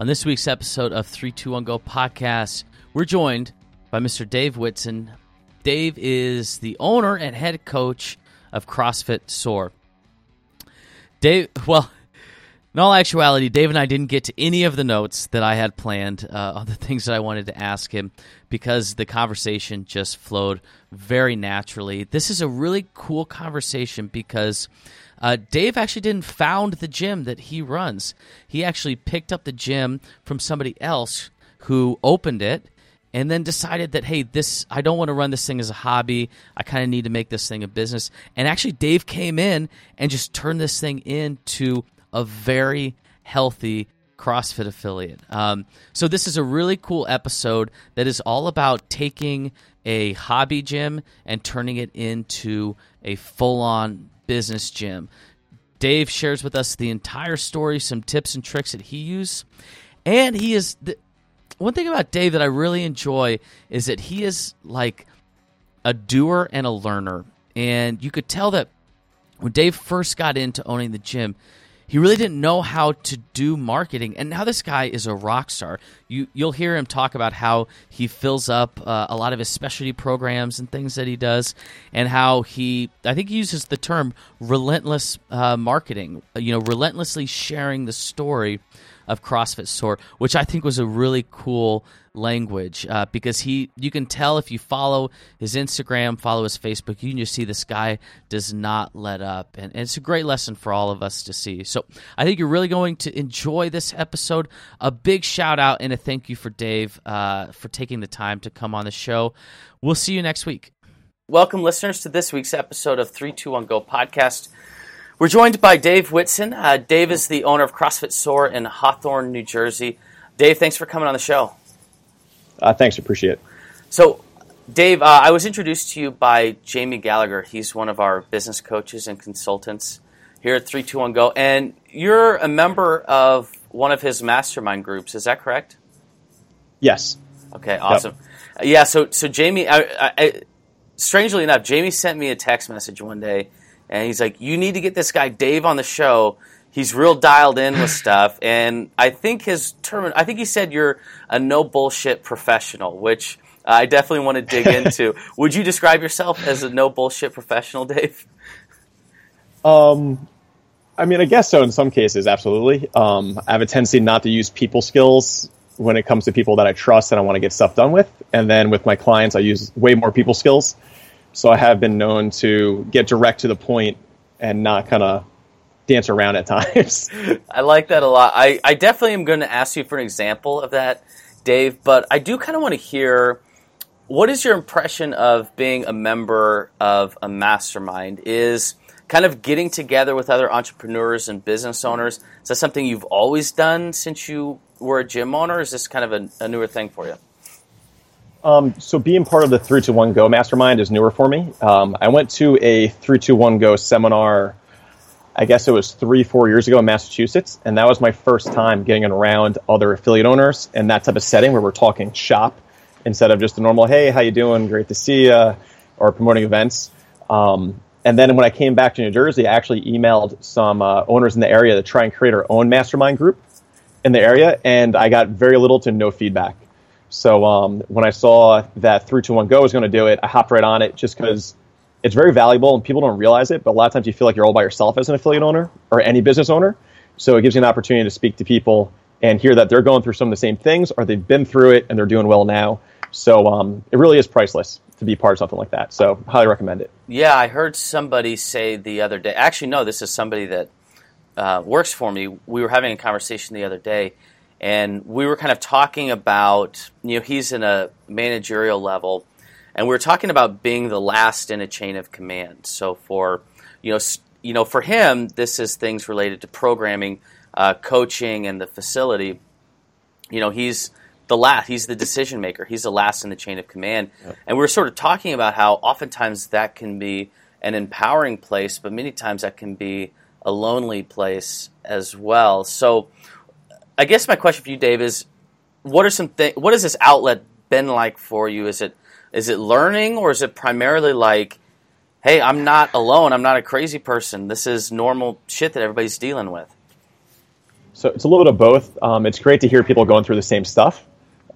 On this week's episode of 321 Go podcast, we're joined by Mr. Dave Whitson. Dave is the owner and head coach of CrossFit Soar. Dave, well, in all actuality, Dave and I didn't get to any of the notes that I had planned uh, on the things that I wanted to ask him because the conversation just flowed very naturally. This is a really cool conversation because uh, Dave actually didn't found the gym that he runs. He actually picked up the gym from somebody else who opened it and then decided that hey this i don't want to run this thing as a hobby i kind of need to make this thing a business and actually dave came in and just turned this thing into a very healthy CrossFit affiliate. Um, so this is a really cool episode that is all about taking a hobby gym and turning it into a full-on business gym. Dave shares with us the entire story, some tips and tricks that he used, and he is the, one thing about Dave that I really enjoy is that he is like a doer and a learner, and you could tell that when Dave first got into owning the gym, he really didn't know how to do marketing. And now this guy is a rock star. You you'll hear him talk about how he fills up uh, a lot of his specialty programs and things that he does and how he i think he uses the term relentless uh, marketing you know relentlessly sharing the story of CrossFit Soar, which I think was a really cool language uh, because he you can tell if you follow his Instagram, follow his Facebook, you can just see this guy does not let up, and, and it's a great lesson for all of us to see. So I think you're really going to enjoy this episode. A big shout out and a thank you for Dave uh, for taking the time to come on the show. We'll see you next week. Welcome, listeners, to this week's episode of 321 Go podcast. We're joined by Dave Whitson. Uh, Dave is the owner of CrossFit Soar in Hawthorne, New Jersey. Dave, thanks for coming on the show. Uh, thanks, appreciate it. So, Dave, uh, I was introduced to you by Jamie Gallagher. He's one of our business coaches and consultants here at 321 Go. And you're a member of one of his mastermind groups. Is that correct? Yes. Okay, awesome. Yep. Yeah, so so Jamie, I, I, strangely enough, Jamie sent me a text message one day and he's like, "You need to get this guy Dave on the show. He's real dialed in with stuff." And I think his term, I think he said you're a no bullshit professional, which I definitely want to dig into. Would you describe yourself as a no bullshit professional, Dave? Um, I mean, I guess so in some cases, absolutely. Um, I have a tendency not to use people skills when it comes to people that I trust and I want to get stuff done with. And then with my clients, I use way more people skills. So I have been known to get direct to the point and not kind of dance around at times. I like that a lot. I, I definitely am going to ask you for an example of that, Dave, but I do kind of want to hear what is your impression of being a member of a mastermind? Is kind of getting together with other entrepreneurs and business owners, is that something you've always done since you were a gym owner? is this kind of a, a newer thing for you? Um, so being part of the three to one Go Mastermind is newer for me. Um, I went to a three to one Go seminar, I guess it was three, four years ago in Massachusetts, and that was my first time getting around other affiliate owners in that type of setting where we're talking shop instead of just a normal, hey, how you doing? Great to see you, or promoting events. Um, and then when I came back to New Jersey, I actually emailed some uh, owners in the area to try and create our own mastermind group in the area, and I got very little to no feedback. So um, when I saw that 321 Go was going to do it, I hopped right on it just because it's very valuable and people don't realize it. But a lot of times you feel like you're all by yourself as an affiliate owner or any business owner. So it gives you an opportunity to speak to people and hear that they're going through some of the same things or they've been through it and they're doing well now. So um, it really is priceless to be part of something like that. So highly recommend it. Yeah, I heard somebody say the other day. Actually, no, this is somebody that uh, works for me. We were having a conversation the other day and we were kind of talking about you know he's in a managerial level and we were talking about being the last in a chain of command. So for you know you know for him this is things related to programming uh, coaching and the facility. You know he's the last he's the decision maker. He's the last in the chain of command. Yep. and we are sort of talking about how oftentimes that can be an empowering place but many times that can be a lonely place as well. So I guess my question for you, Dave, is what are some things? What has this outlet been like for you? Is it is it learning, or is it primarily like, hey, I'm not alone. I'm not a crazy person. This is normal shit that everybody's dealing with. So it's a little bit of both. Um, it's great to hear people going through the same stuff.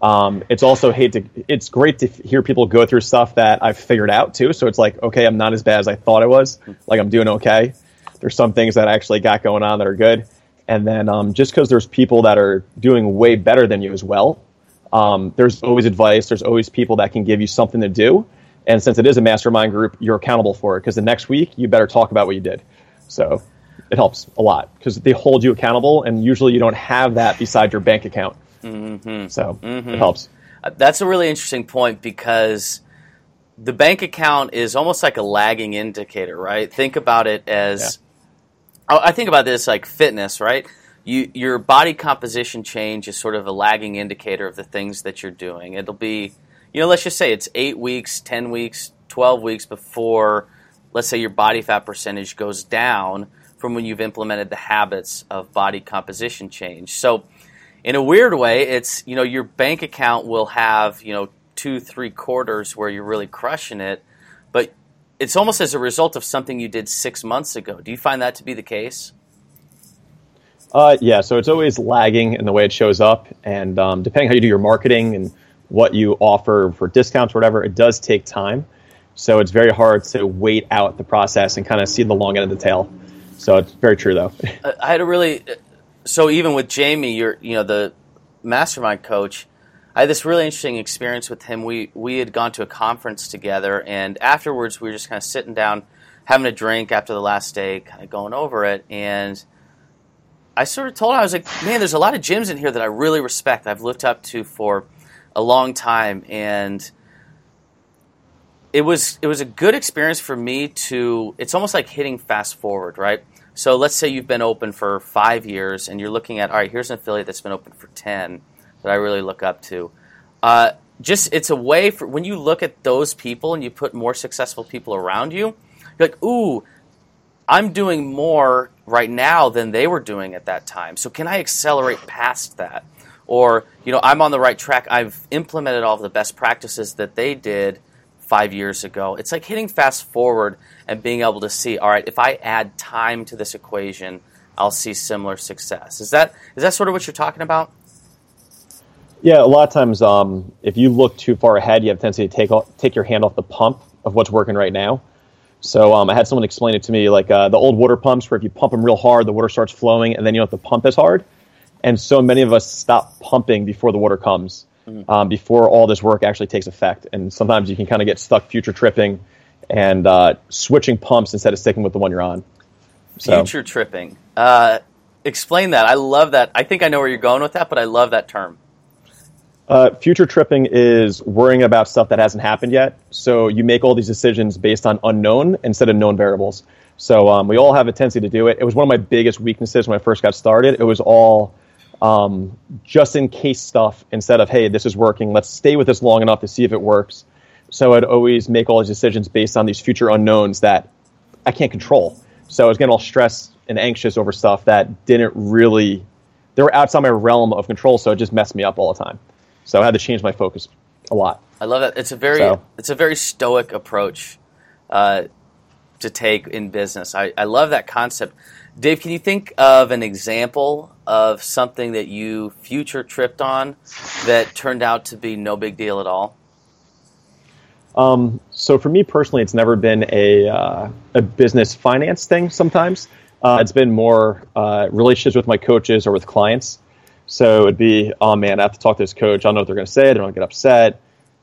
Um, it's also hate to. It's great to hear people go through stuff that I've figured out too. So it's like, okay, I'm not as bad as I thought I was. Like I'm doing okay. There's some things that I actually got going on that are good. And then um, just because there's people that are doing way better than you as well, um, there's always advice. There's always people that can give you something to do. And since it is a mastermind group, you're accountable for it because the next week you better talk about what you did. So it helps a lot because they hold you accountable, and usually you don't have that beside your bank account. Mm-hmm. So mm-hmm. it helps. Uh, that's a really interesting point because the bank account is almost like a lagging indicator, right? Think about it as. Oh, I think about this like fitness, right? You, your body composition change is sort of a lagging indicator of the things that you're doing. It'll be you know, let's just say it's eight weeks, 10 weeks, 12 weeks before, let's say, your body fat percentage goes down from when you've implemented the habits of body composition change. So, in a weird way, it's, you know, your bank account will have, you know, two, three quarters where you're really crushing it, it's almost as a result of something you did six months ago. Do you find that to be the case? Uh, yeah, so it's always lagging in the way it shows up, and um, depending how you do your marketing and what you offer for discounts or whatever, it does take time. So it's very hard to wait out the process and kind of see the long end of the tail. So it's very true, though. I had a really so even with Jamie, you're you know the mastermind coach. I had this really interesting experience with him. We we had gone to a conference together, and afterwards we were just kind of sitting down, having a drink after the last day, kind of going over it, and. I sort of told him I was like, man, there's a lot of gyms in here that I really respect. I've looked up to for a long time, and it was it was a good experience for me to. It's almost like hitting fast forward, right? So let's say you've been open for five years, and you're looking at all right. Here's an affiliate that's been open for ten that I really look up to. Uh, just it's a way for when you look at those people and you put more successful people around you, you're like, ooh, I'm doing more right now than they were doing at that time. So can I accelerate past that? or you know i'm on the right track i've implemented all the best practices that they did five years ago it's like hitting fast forward and being able to see all right if i add time to this equation i'll see similar success is that is that sort of what you're talking about yeah a lot of times um, if you look too far ahead you have a tendency to take, take your hand off the pump of what's working right now so um, I had someone explain it to me like uh, the old water pumps, where if you pump them real hard, the water starts flowing, and then you don't have to pump as hard and so many of us stop pumping before the water comes, mm-hmm. um, before all this work actually takes effect. And sometimes you can kind of get stuck future tripping and uh, switching pumps instead of sticking with the one you're on. So. Future tripping. Uh, explain that. I love that. I think I know where you're going with that, but I love that term. Uh, future tripping is worrying about stuff that hasn't happened yet. So you make all these decisions based on unknown instead of known variables. So um, we all have a tendency to do it. It was one of my biggest weaknesses when I first got started. It was all um, just in case stuff instead of, hey, this is working. Let's stay with this long enough to see if it works. So I'd always make all these decisions based on these future unknowns that I can't control. So I was getting all stressed and anxious over stuff that didn't really, they were outside my realm of control. So it just messed me up all the time. So I had to change my focus a lot. I love that. It's a very, so. it's a very stoic approach uh, to take in business. I, I love that concept. Dave, can you think of an example of something that you future tripped on that turned out to be no big deal at all? Um, so for me personally, it's never been a uh, a business finance thing. Sometimes uh, it's been more uh, relationships with my coaches or with clients. So it'd be, oh man, I have to talk to this coach. I don't know what they're going to say. They're going to get upset.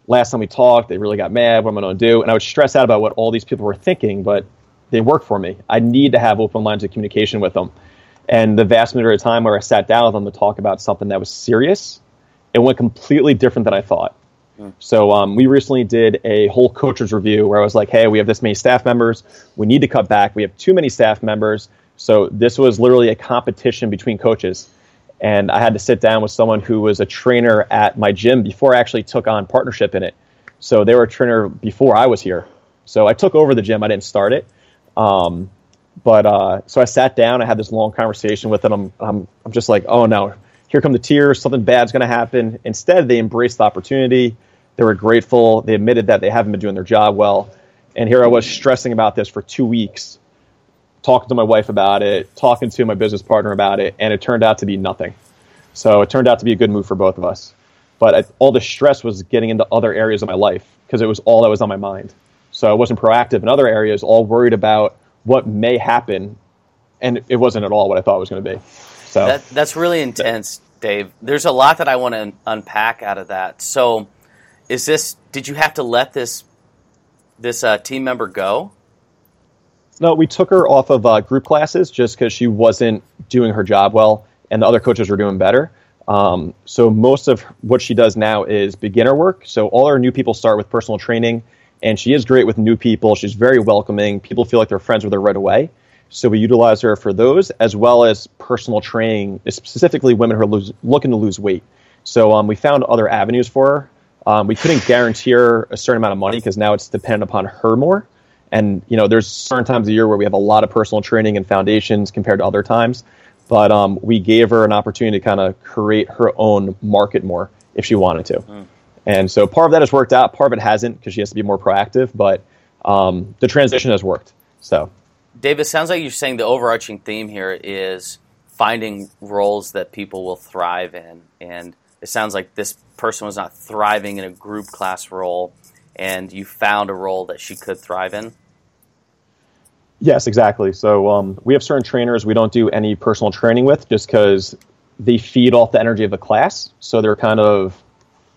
Last time we talked, they really got mad. What am I going to do? And I would stress out about what all these people were thinking, but they work for me. I need to have open lines of communication with them. And the vast majority of the time where I sat down with them to talk about something that was serious, it went completely different than I thought. Mm. So um, we recently did a whole coaches review where I was like, hey, we have this many staff members. We need to cut back. We have too many staff members. So this was literally a competition between coaches. And I had to sit down with someone who was a trainer at my gym before I actually took on partnership in it. So they were a trainer before I was here. So I took over the gym. I didn't start it. Um, but uh, so I sat down. I had this long conversation with them. I'm, I'm, I'm just like, oh no, here come the tears. Something bad's going to happen. Instead, they embraced the opportunity. They were grateful. They admitted that they haven't been doing their job well. And here I was stressing about this for two weeks, talking to my wife about it, talking to my business partner about it, and it turned out to be nothing. So it turned out to be a good move for both of us. But I, all the stress was getting into other areas of my life because it was all that was on my mind. So I wasn't proactive in other areas, all worried about what may happen, and it wasn't at all what I thought it was going to be. So that, that's really intense, Dave. There's a lot that I want to unpack out of that. So, is this? Did you have to let this this uh, team member go? No, we took her off of uh, group classes just because she wasn't doing her job well, and the other coaches were doing better. Um, so most of what she does now is beginner work. So all our new people start with personal training, and she is great with new people. She's very welcoming. People feel like they're friends with her right away. So we utilize her for those as well as personal training, specifically women who are lose, looking to lose weight. So um, we found other avenues for her. Um, we couldn't guarantee her a certain amount of money because now it's dependent upon her more. And you know, there's certain times a year where we have a lot of personal training and foundations compared to other times. But um, we gave her an opportunity to kind of create her own market more if she wanted to. Mm. And so part of that has worked out. Part of it hasn't because she has to be more proactive. But um, the transition has worked. So, David, sounds like you're saying the overarching theme here is finding roles that people will thrive in. And it sounds like this person was not thriving in a group class role, and you found a role that she could thrive in. Yes, exactly. So um, we have certain trainers we don't do any personal training with just because they feed off the energy of the class. So they're kind of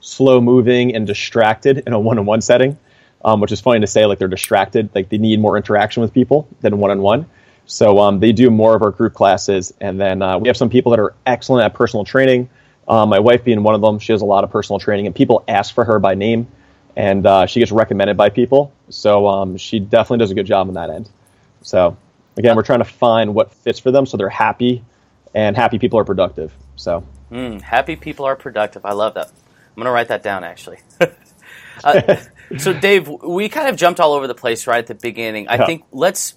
slow moving and distracted in a one on one setting, um, which is funny to say, like they're distracted, like they need more interaction with people than one on one. So um, they do more of our group classes. And then uh, we have some people that are excellent at personal training. Um, my wife being one of them, she has a lot of personal training, and people ask for her by name, and uh, she gets recommended by people. So um, she definitely does a good job on that end. So again, we're trying to find what fits for them so they're happy, and happy people are productive. So mm, happy people are productive. I love that. I'm going to write that down actually. uh, so Dave, we kind of jumped all over the place right at the beginning. I yeah. think let's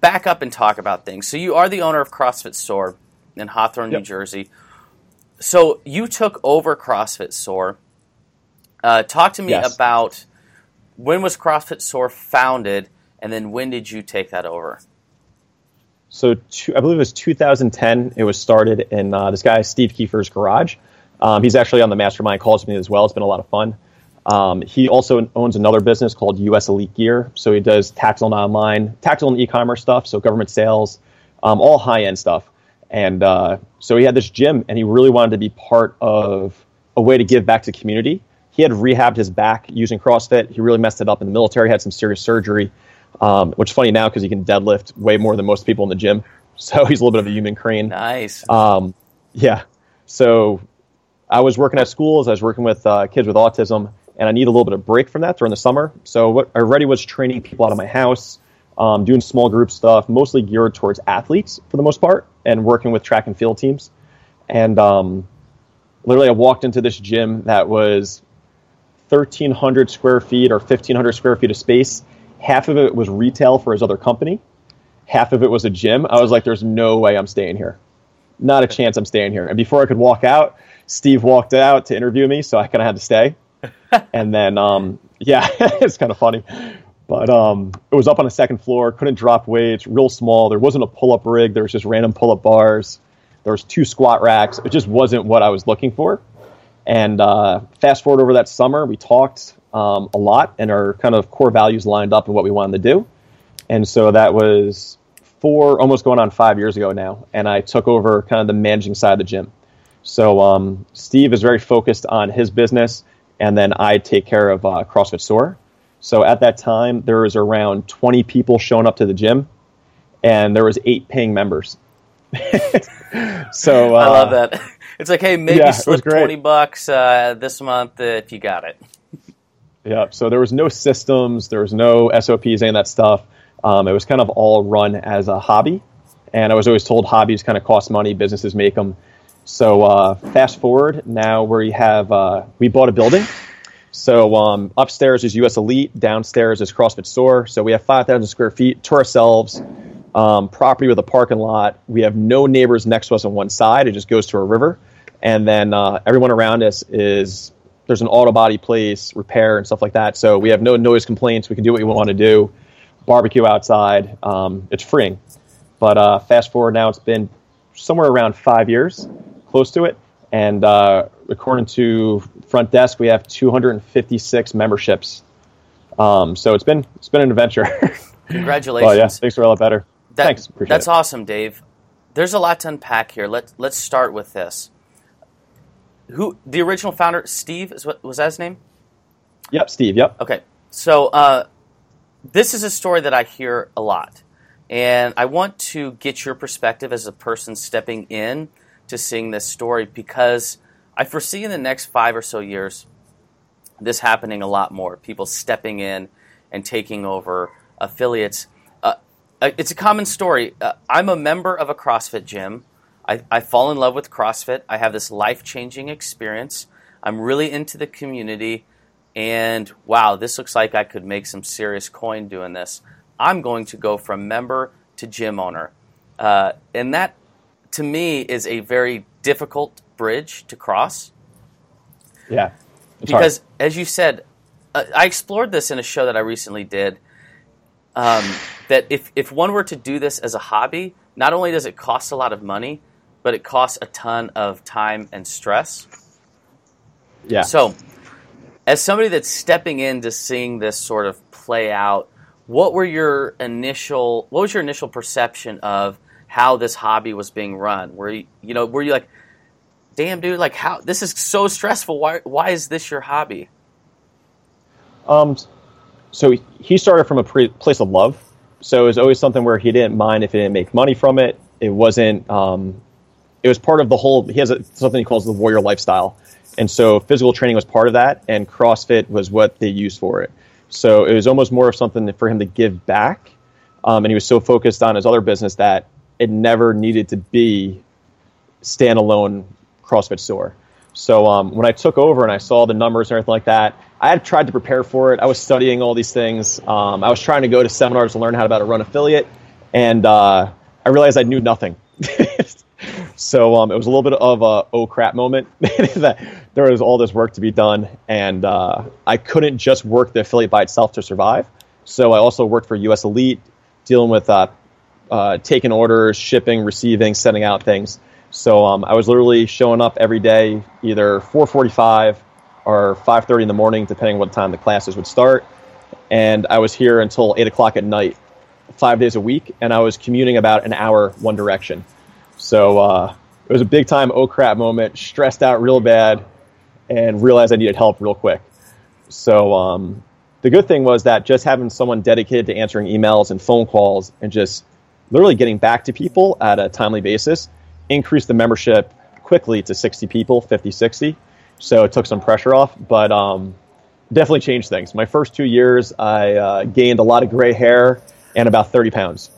back up and talk about things. So you are the owner of CrossFit Soar in Hawthorne, yep. New Jersey. So you took over CrossFit Soar. Uh, talk to me yes. about when was CrossFit Soar founded and then when did you take that over? So two, I believe it was 2010. It was started in uh, this guy Steve Kiefer's garage. Um, he's actually on the mastermind calls with me as well. It's been a lot of fun. Um, he also owns another business called US Elite Gear. So he does tactical and online, tactical and e-commerce stuff. So government sales, um, all high end stuff. And uh, so he had this gym, and he really wanted to be part of a way to give back to the community. He had rehabbed his back using CrossFit. He really messed it up in the military. Had some serious surgery um, which is funny now because he can deadlift way more than most people in the gym. So he's a little bit of a human crane. Nice. Um, yeah. So I was working at schools. I was working with uh, kids with autism, and I need a little bit of break from that during the summer. So what I already was training people out of my house, um, doing small group stuff, mostly geared towards athletes for the most part, and working with track and field teams. And um, literally, I walked into this gym that was 1,300 square feet or 1,500 square feet of space half of it was retail for his other company, half of it was a gym. I was like, there's no way I'm staying here. Not a chance I'm staying here. And before I could walk out, Steve walked out to interview me, so I kind of had to stay. and then, um, yeah, it's kind of funny. But um, it was up on the second floor, couldn't drop weights, real small. There wasn't a pull up rig, there was just random pull up bars. There was two squat racks. It just wasn't what I was looking for. And uh, fast forward over that summer, we talked um, a lot, and our kind of core values lined up in what we wanted to do. And so that was four, almost going on five years ago now, and I took over kind of the managing side of the gym. So um, Steve is very focused on his business, and then I take care of uh, CrossFit Soar. So at that time, there was around 20 people showing up to the gym, and there was eight paying members. so uh, I love that. It's like, hey, maybe yeah, slip 20 bucks uh, this month if you got it. Yeah. So there was no systems, there was no SOPs, any of that stuff. Um, it was kind of all run as a hobby, and I was always told hobbies kind of cost money, businesses make them. So uh, fast forward now, we have uh, we bought a building. So um, upstairs is US Elite, downstairs is CrossFit Soar. So we have 5,000 square feet to ourselves, um, property with a parking lot. We have no neighbors next to us on one side. It just goes to a river, and then uh, everyone around us is there's an auto body place, repair, and stuff like that. So we have no noise complaints. We can do what we want to do, barbecue outside. Um, it's freeing. But uh, fast forward now, it's been somewhere around five years, close to it. And uh, according to front desk, we have 256 memberships. Um, so it's been it's been an adventure. Congratulations! well, yeah, thanks for a lot better. That, Thanks, appreciate that's it. awesome, Dave. There's a lot to unpack here. Let Let's start with this. Who the original founder? Steve is what was that his name? Yep, Steve. Yep. Okay, so uh, this is a story that I hear a lot, and I want to get your perspective as a person stepping in to seeing this story because I foresee in the next five or so years this happening a lot more. People stepping in and taking over affiliates. Uh, uh, it's a common story. Uh, I'm a member of a CrossFit gym. I, I fall in love with CrossFit. I have this life changing experience. I'm really into the community. And wow, this looks like I could make some serious coin doing this. I'm going to go from member to gym owner. Uh, and that, to me, is a very difficult bridge to cross Yeah. It's hard. because as you said uh, i explored this in a show that i recently did um, that if, if one were to do this as a hobby not only does it cost a lot of money but it costs a ton of time and stress yeah. so as somebody that's stepping into seeing this sort of play out what were your initial what was your initial perception of how this hobby was being run were you, you know were you like damn dude like how this is so stressful why why is this your hobby Um, so he- started from a pre- place of love. So it was always something where he didn't mind if he didn't make money from it. It wasn't. Um, it was part of the whole. He has a, something he calls the warrior lifestyle, and so physical training was part of that, and CrossFit was what they used for it. So it was almost more of something for him to give back, um, and he was so focused on his other business that it never needed to be standalone CrossFit Soar. So um, when I took over and I saw the numbers and everything like that, I had tried to prepare for it. I was studying all these things. Um, I was trying to go to seminars to learn how to run affiliate, and uh, I realized I knew nothing. so um, it was a little bit of a oh crap moment that there was all this work to be done, and uh, I couldn't just work the affiliate by itself to survive. So I also worked for US Elite, dealing with uh, uh, taking orders, shipping, receiving, sending out things. So um, I was literally showing up every day, either 4:45 or 5:30 in the morning, depending what time the classes would start. And I was here until eight o'clock at night, five days a week, and I was commuting about an hour one direction. So uh, it was a big time oh crap moment. Stressed out real bad, and realized I needed help real quick. So um, the good thing was that just having someone dedicated to answering emails and phone calls and just literally getting back to people at a timely basis increased the membership quickly to 60 people, 50, 60. So it took some pressure off, but um, definitely changed things. My first two years, I uh, gained a lot of gray hair and about 30 pounds.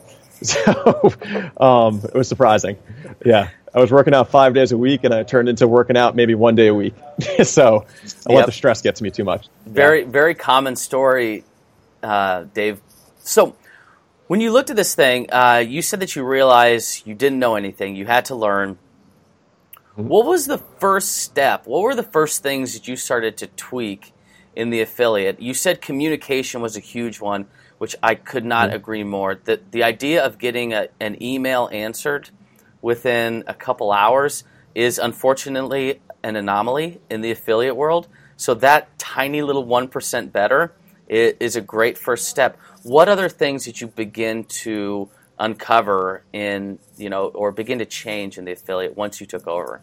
So um, it was surprising. Yeah. I was working out five days a week and I turned into working out maybe one day a week. so I Yep. let the stress get to me too much. Very, very common story, uh, Dave. So, when you looked at this thing, uh, you said that you realized you didn't know anything. You had to learn. What was the first step? What were the first things that you started to tweak in the affiliate? You said communication was a huge one, which I could not mm-hmm. agree more. The, the idea of getting a, an email answered within a couple hours is unfortunately an anomaly in the affiliate world. So that tiny little 1% better is a great first step. What other things did you begin to uncover in, you know, or begin to change in the affiliate once you took over?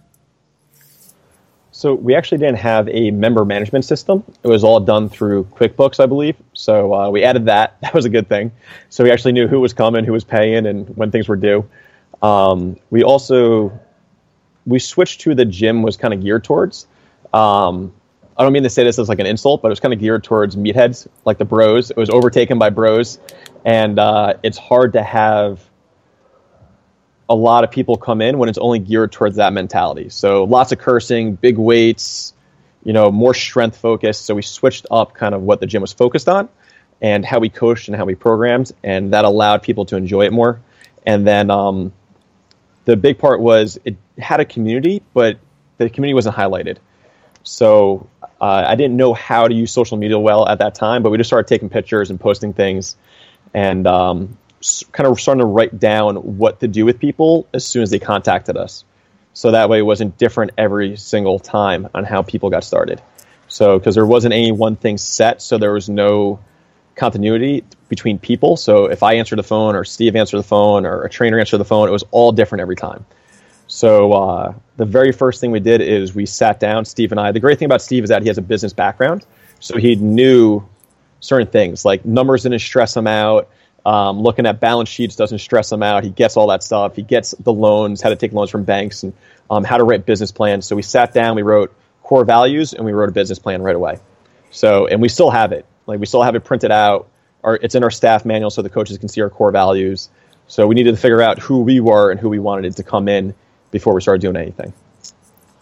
So we actually didn't have a member management system. It was all done through QuickBooks, I believe. So uh, we added that. That was a good thing. So we actually knew who was coming, who was paying, and when things were due. Um, we also we switched to the gym was kind of geared towards. Um, I don't mean to say this as like an insult, but it was kind of geared towards meatheads, like the bros. It was overtaken by bros, and uh, it's hard to have a lot of people come in when it's only geared towards that mentality. So lots of cursing, big weights, you know, more strength focused. So we switched up kind of what the gym was focused on and how we coached and how we programmed, and that allowed people to enjoy it more. And then um, the big part was it had a community, but the community wasn't highlighted. So uh, I didn't know how to use social media well at that time, but we just started taking pictures and posting things. And um, kind of starting to write down what to do with people as soon as they contacted us. So that way it wasn't different every single time on how people got started. So, because there wasn't any one thing set, so there was no continuity between people. So, if I answered the phone, or Steve answered the phone, or a trainer answered the phone, it was all different every time. So, uh, the very first thing we did is we sat down, Steve and I. The great thing about Steve is that he has a business background. So, he knew certain things like numbers didn't stress him out. Um, looking at balance sheets doesn't stress him out. He gets all that stuff. He gets the loans, how to take loans from banks, and um, how to write business plans. So we sat down, we wrote core values, and we wrote a business plan right away. So, and we still have it. Like we still have it printed out. Our, it's in our staff manual, so the coaches can see our core values. So we needed to figure out who we were and who we wanted it to come in before we started doing anything.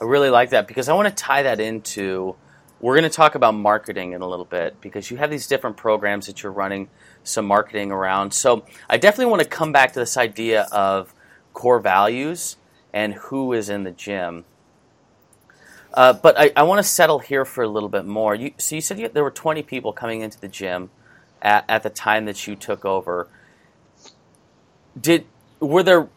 I really like that because I want to tie that into we're going to talk about marketing in a little bit because you have these different programs that you're running some marketing around. So I definitely want to come back to this idea of core values and who is in the gym. Uh, but I, I want to settle here for a little bit more. You, so you said you, there were 20 people coming into the gym at, at the time that you took over. Did were there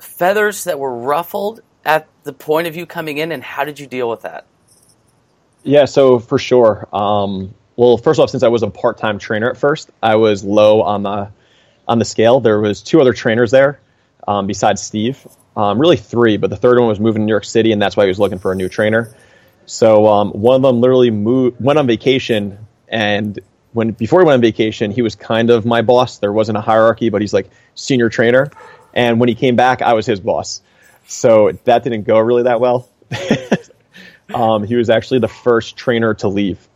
feathers that were ruffled at the point of you coming in, and how did you deal with that? Yeah, so for sure. Um, well, first off, since I was a part-time trainer at first, I was low on the on the scale. There was two other trainers there um, besides Steve. Um, really three, but the third one was moving to New York City, and that's why he was looking for a new trainer. So um, one of them literally moved, went on vacation, and when before he went on vacation, he was kind of my boss. There wasn't a hierarchy, but he's like senior trainer. And when he came back, I was his boss. So that didn't go really that well. um, he was actually the first trainer to leave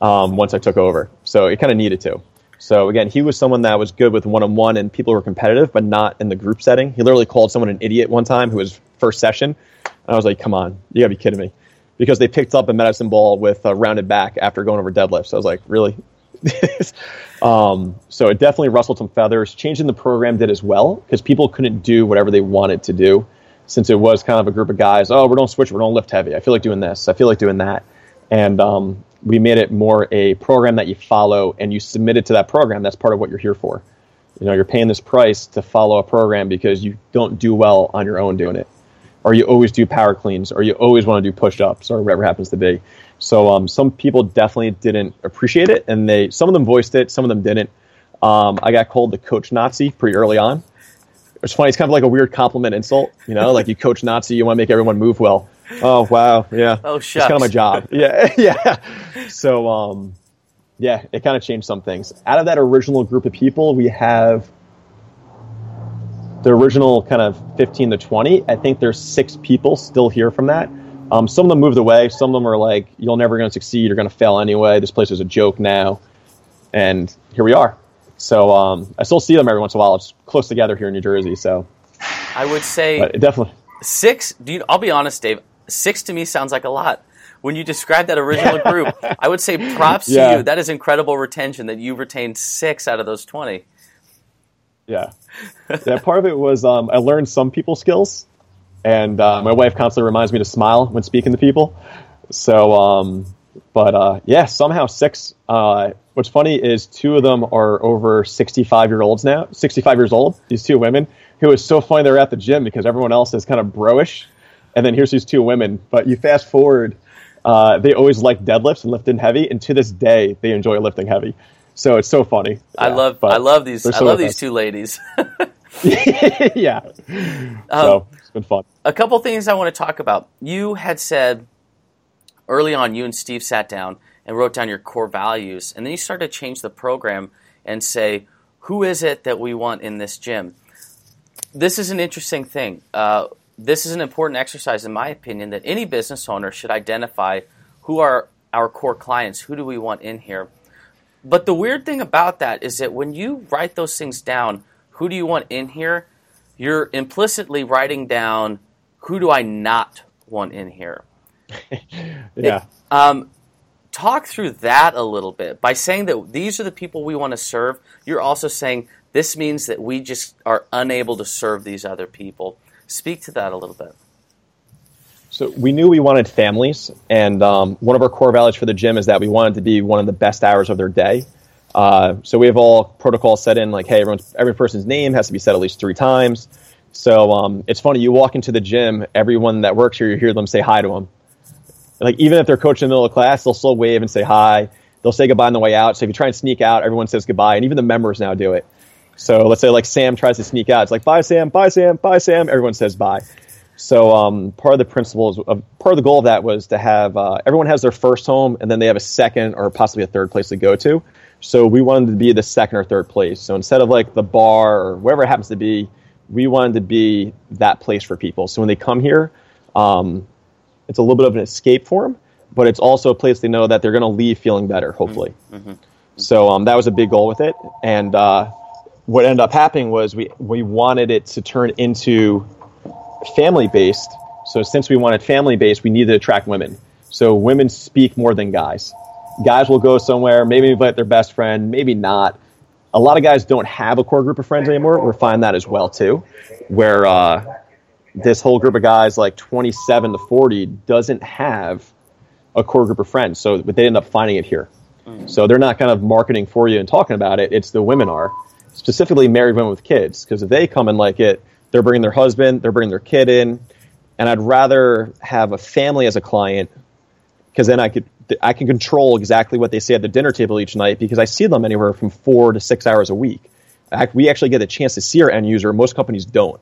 um, once I took over. So it kind of needed to. So again, he was someone that was good with one on one and people were competitive, but not in the group setting. He literally called someone an idiot one time who was first session. And I was like, come on, you gotta be kidding me. Because they picked up a medicine ball with a rounded back after going over deadlifts. I was like, really? um, so it definitely rustled some feathers. Changing the program did as well because people couldn't do whatever they wanted to do since it was kind of a group of guys. Oh, we're don't switch, we're don't lift heavy. I feel like doing this. I feel like doing that. And um, we made it more a program that you follow and you submit it to that program. That's part of what you're here for. You know, you're paying this price to follow a program because you don't do well on your own doing it, or you always do power cleans, or you always want to do push ups, or whatever happens to be. So um, some people definitely didn't appreciate it, and they some of them voiced it, some of them didn't. Um, I got called the coach Nazi pretty early on. It's funny. It's kind of like a weird compliment insult, you know, like you coach Nazi, you want to make everyone move well. Oh wow, yeah. Oh shucks. It's kind of my job. Yeah, yeah. So um, yeah, it kind of changed some things. Out of that original group of people, we have the original kind of 15 to 20. I think there's six people still here from that. Um, some of them moved away. Some of them are like, "You're never going to succeed. You're going to fail anyway. This place is a joke now." And here we are. So um, I still see them every once in a while. It's close together here in New Jersey. So I would say definitely six. I'll be honest, Dave. Six to me sounds like a lot. When you describe that original group, I would say props yeah. to you. That is incredible retention that you retained six out of those 20. Yeah. Yeah, part of it was um, I learned some people skills, and uh, my wife constantly reminds me to smile when speaking to people. So, um, but uh, yeah, somehow six. Uh, what's funny is two of them are over 65 year olds now, 65 years old, these two women, who is so funny they're at the gym because everyone else is kind of broish and then here's these two women. But you fast forward, uh, they always like deadlifts and lifting heavy, and to this day they enjoy lifting heavy. So it's so funny. I love I love these I love these two ladies. yeah. Um, so it's been fun. A couple things I want to talk about. You had said early on, you and Steve sat down and wrote down your core values, and then you started to change the program and say, who is it that we want in this gym? This is an interesting thing. Uh, this is an important exercise, in my opinion, that any business owner should identify who are our core clients, who do we want in here. But the weird thing about that is that when you write those things down, who do you want in here? You're implicitly writing down who do I not want in here. yeah. It, um, talk through that a little bit by saying that these are the people we want to serve. You're also saying this means that we just are unable to serve these other people. Speak to that a little bit. So we knew we wanted families, and um, one of our core values for the gym is that we wanted to be one of the best hours of their day. Uh, so we have all protocols set in, like, hey, everyone's, every person's name has to be said at least three times. So um, it's funny. You walk into the gym, everyone that works here, you hear them say hi to them. Like even if they're coaching in the middle of class, they'll still wave and say hi. They'll say goodbye on the way out. So if you try and sneak out, everyone says goodbye, and even the members now do it. So let's say like Sam tries to sneak out, it's like bye Sam, bye Sam, bye Sam. Everyone says bye. So um, part of the principles, of, part of the goal of that was to have uh, everyone has their first home, and then they have a second or possibly a third place to go to. So we wanted to be the second or third place. So instead of like the bar or wherever it happens to be, we wanted to be that place for people. So when they come here, um, it's a little bit of an escape for them, but it's also a place they know that they're going to leave feeling better, hopefully. Mm-hmm. So um, that was a big goal with it. And uh, what ended up happening was we, we wanted it to turn into family based. So since we wanted family based, we needed to attract women. So women speak more than guys. Guys will go somewhere, maybe invite their best friend, maybe not. A lot of guys don't have a core group of friends anymore. We're finding that as well too, where uh, this whole group of guys, like 27 to 40, doesn't have a core group of friends. So, but they end up finding it here. Mm. So they're not kind of marketing for you and talking about it. It's the women are specifically married women with kids because if they come and like it, they're bringing their husband, they're bringing their kid in, and I'd rather have a family as a client because then I could I can control exactly what they say at the dinner table each night because I see them anywhere from four to six hours a week. We actually get a chance to see our end user. Most companies don't.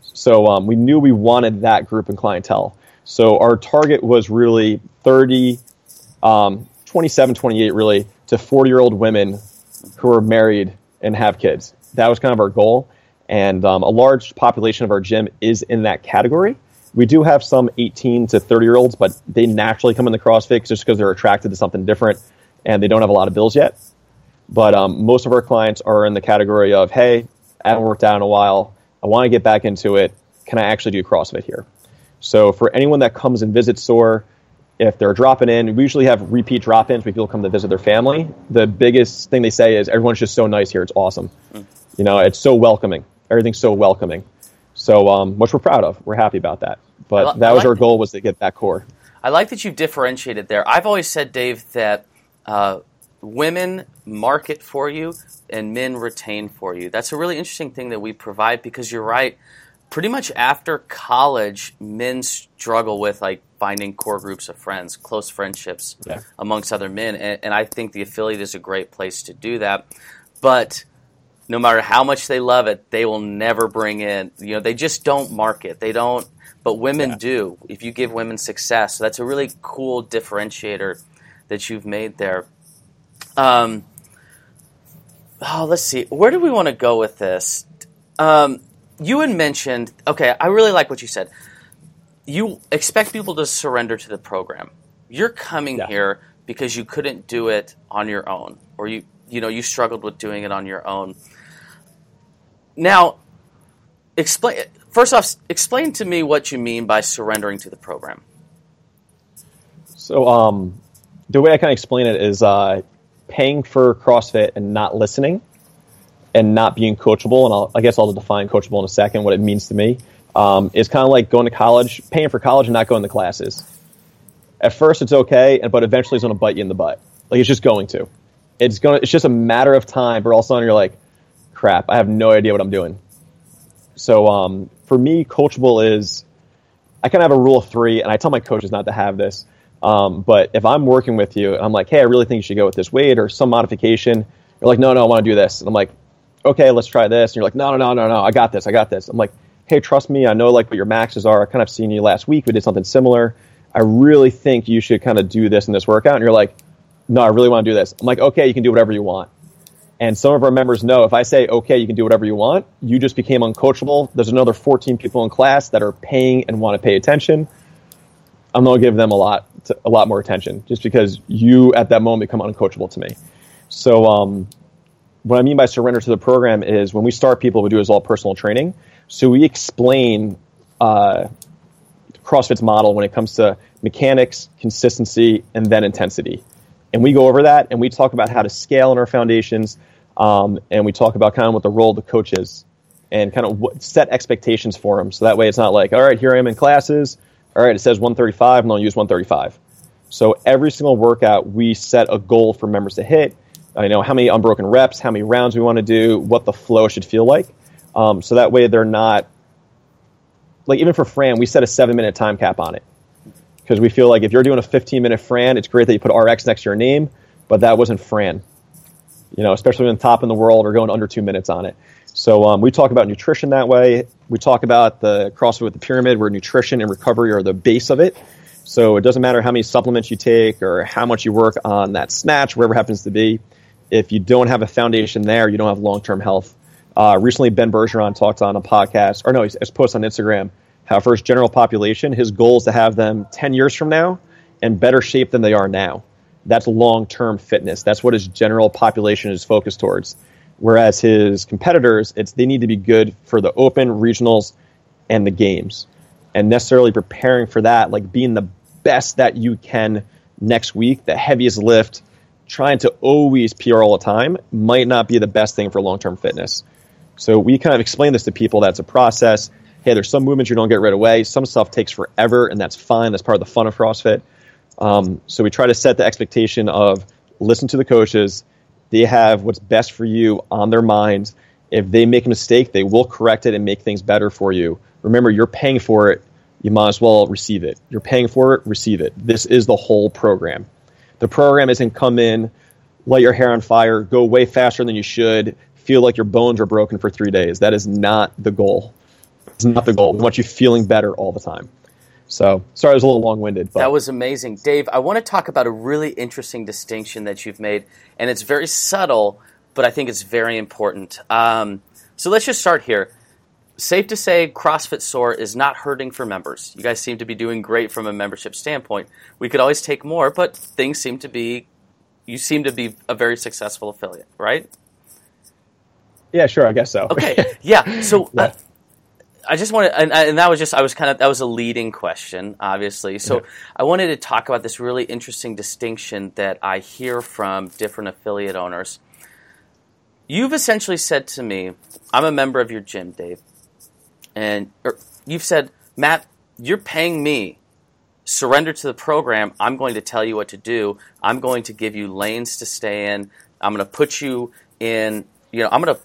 So um, we knew we wanted that group and clientele. So our target was really 30, um, 27, 28 really to 40 year old women who are married and have kids. That was kind of our goal. And um, a large population of our gym is in that category. We do have some 18 to 30 year olds, but they naturally come in the CrossFit just because they're attracted to something different and they don't have a lot of bills yet. But um, most of our clients are in the category of, hey, I haven't worked out in a while. I want to get back into it. Can I actually do CrossFit here? So for anyone that comes and visits SOAR, if they're dropping in, we usually have repeat drop-ins when people come to visit their family. The biggest thing they say is everyone's just so nice here. It's awesome. Mm. You know, it's so welcoming. Everything's so welcoming. So, um, which we're proud of. We're happy about that. But li- that was like our goal was to get that core. I like that you differentiated there. I've always said, Dave, that uh, women market for you and men retain for you. That's a really interesting thing that we provide because you're right. Pretty much after college, men struggle with like finding core groups of friends, close friendships yeah. amongst other men, and, and I think the affiliate is a great place to do that. But no matter how much they love it, they will never bring in, you know, they just don't market. They don't, but women yeah. do. If you give women success, so that's a really cool differentiator that you've made there. Um, oh, let's see. Where do we want to go with this? Um, you had mentioned, okay, I really like what you said. You expect people to surrender to the program. You're coming yeah. here because you couldn't do it on your own, or you, you know, you struggled with doing it on your own. Now, explain first off. Explain to me what you mean by surrendering to the program. So, um, the way I kind of explain it is uh, paying for CrossFit and not listening, and not being coachable. And I'll, i guess I'll define coachable in a second. What it means to me um, is kind of like going to college, paying for college and not going to classes. At first, it's okay, but eventually, it's going to bite you in the butt. Like it's just going to. It's going. It's just a matter of time. But all of a sudden, you're like, crap, I have no idea what I'm doing. So um, for me, coachable is I kind of have a rule of three, and I tell my coaches not to have this. Um, but if I'm working with you, and I'm like, hey, I really think you should go with this weight or some modification. You're like, no, no, I want to do this. And I'm like, okay, let's try this. And you're like, no, no, no, no, no, I got this, I got this. I'm like, hey, trust me, I know like what your maxes are. I kind of seen you last week. We did something similar. I really think you should kind of do this in this workout. And you're like, no, I really want to do this. I'm like, okay, you can do whatever you want. And some of our members know if I say, okay, you can do whatever you want, you just became uncoachable. There's another 14 people in class that are paying and want to pay attention. I'm going to give them a lot, to, a lot more attention just because you at that moment become uncoachable to me. So, um, what I mean by surrender to the program is when we start people, we do is all personal training. So we explain uh, CrossFit's model when it comes to mechanics, consistency, and then intensity. And we go over that and we talk about how to scale in our foundations, um, and we talk about kind of what the role of the coach is and kind of what, set expectations for them. So that way it's not like, all right, here I am in classes. All right, it says 135, and to use 135. So every single workout, we set a goal for members to hit. I know how many unbroken reps, how many rounds we want to do, what the flow should feel like. Um, so that way they're not like even for Fran, we set a seven minute time cap on it because we feel like if you're doing a 15 minute Fran, it's great that you put RX next to your name, but that wasn't Fran. You know, especially when top in the world or going under two minutes on it. So um, we talk about nutrition that way. We talk about the CrossFit with the pyramid, where nutrition and recovery are the base of it. So it doesn't matter how many supplements you take or how much you work on that snatch, wherever it happens to be. If you don't have a foundation there, you don't have long term health. Uh, recently, Ben Bergeron talked on a podcast, or no, he's, posted on Instagram how for his general population, his goal is to have them 10 years from now in better shape than they are now. That's long term fitness. That's what his general population is focused towards. Whereas his competitors, it's they need to be good for the open, regionals, and the games. And necessarily preparing for that, like being the best that you can next week, the heaviest lift, trying to always PR all the time might not be the best thing for long term fitness. So we kind of explain this to people that's a process. Hey, there's some movements you don't get right away. Some stuff takes forever, and that's fine. That's part of the fun of CrossFit. Um, so we try to set the expectation of listen to the coaches. They have what's best for you on their minds. If they make a mistake, they will correct it and make things better for you. Remember, you're paying for it. You might as well receive it. You're paying for it, receive it. This is the whole program. The program isn't come in, light your hair on fire, go way faster than you should, feel like your bones are broken for three days. That is not the goal. It's not the goal. We want you feeling better all the time. So, sorry, I was a little long winded. That was amazing. Dave, I want to talk about a really interesting distinction that you've made, and it's very subtle, but I think it's very important. Um, so, let's just start here. Safe to say, CrossFit Soar is not hurting for members. You guys seem to be doing great from a membership standpoint. We could always take more, but things seem to be, you seem to be a very successful affiliate, right? Yeah, sure. I guess so. Okay. Yeah. So yeah. Uh, I just wanted, and, and, that was just, I was kind of, that was a leading question, obviously. So yeah. I wanted to talk about this really interesting distinction that I hear from different affiliate owners. You've essentially said to me, I'm a member of your gym, Dave. And you've said, Matt, you're paying me. Surrender to the program. I'm going to tell you what to do. I'm going to give you lanes to stay in. I'm going to put you in, you know, I'm going to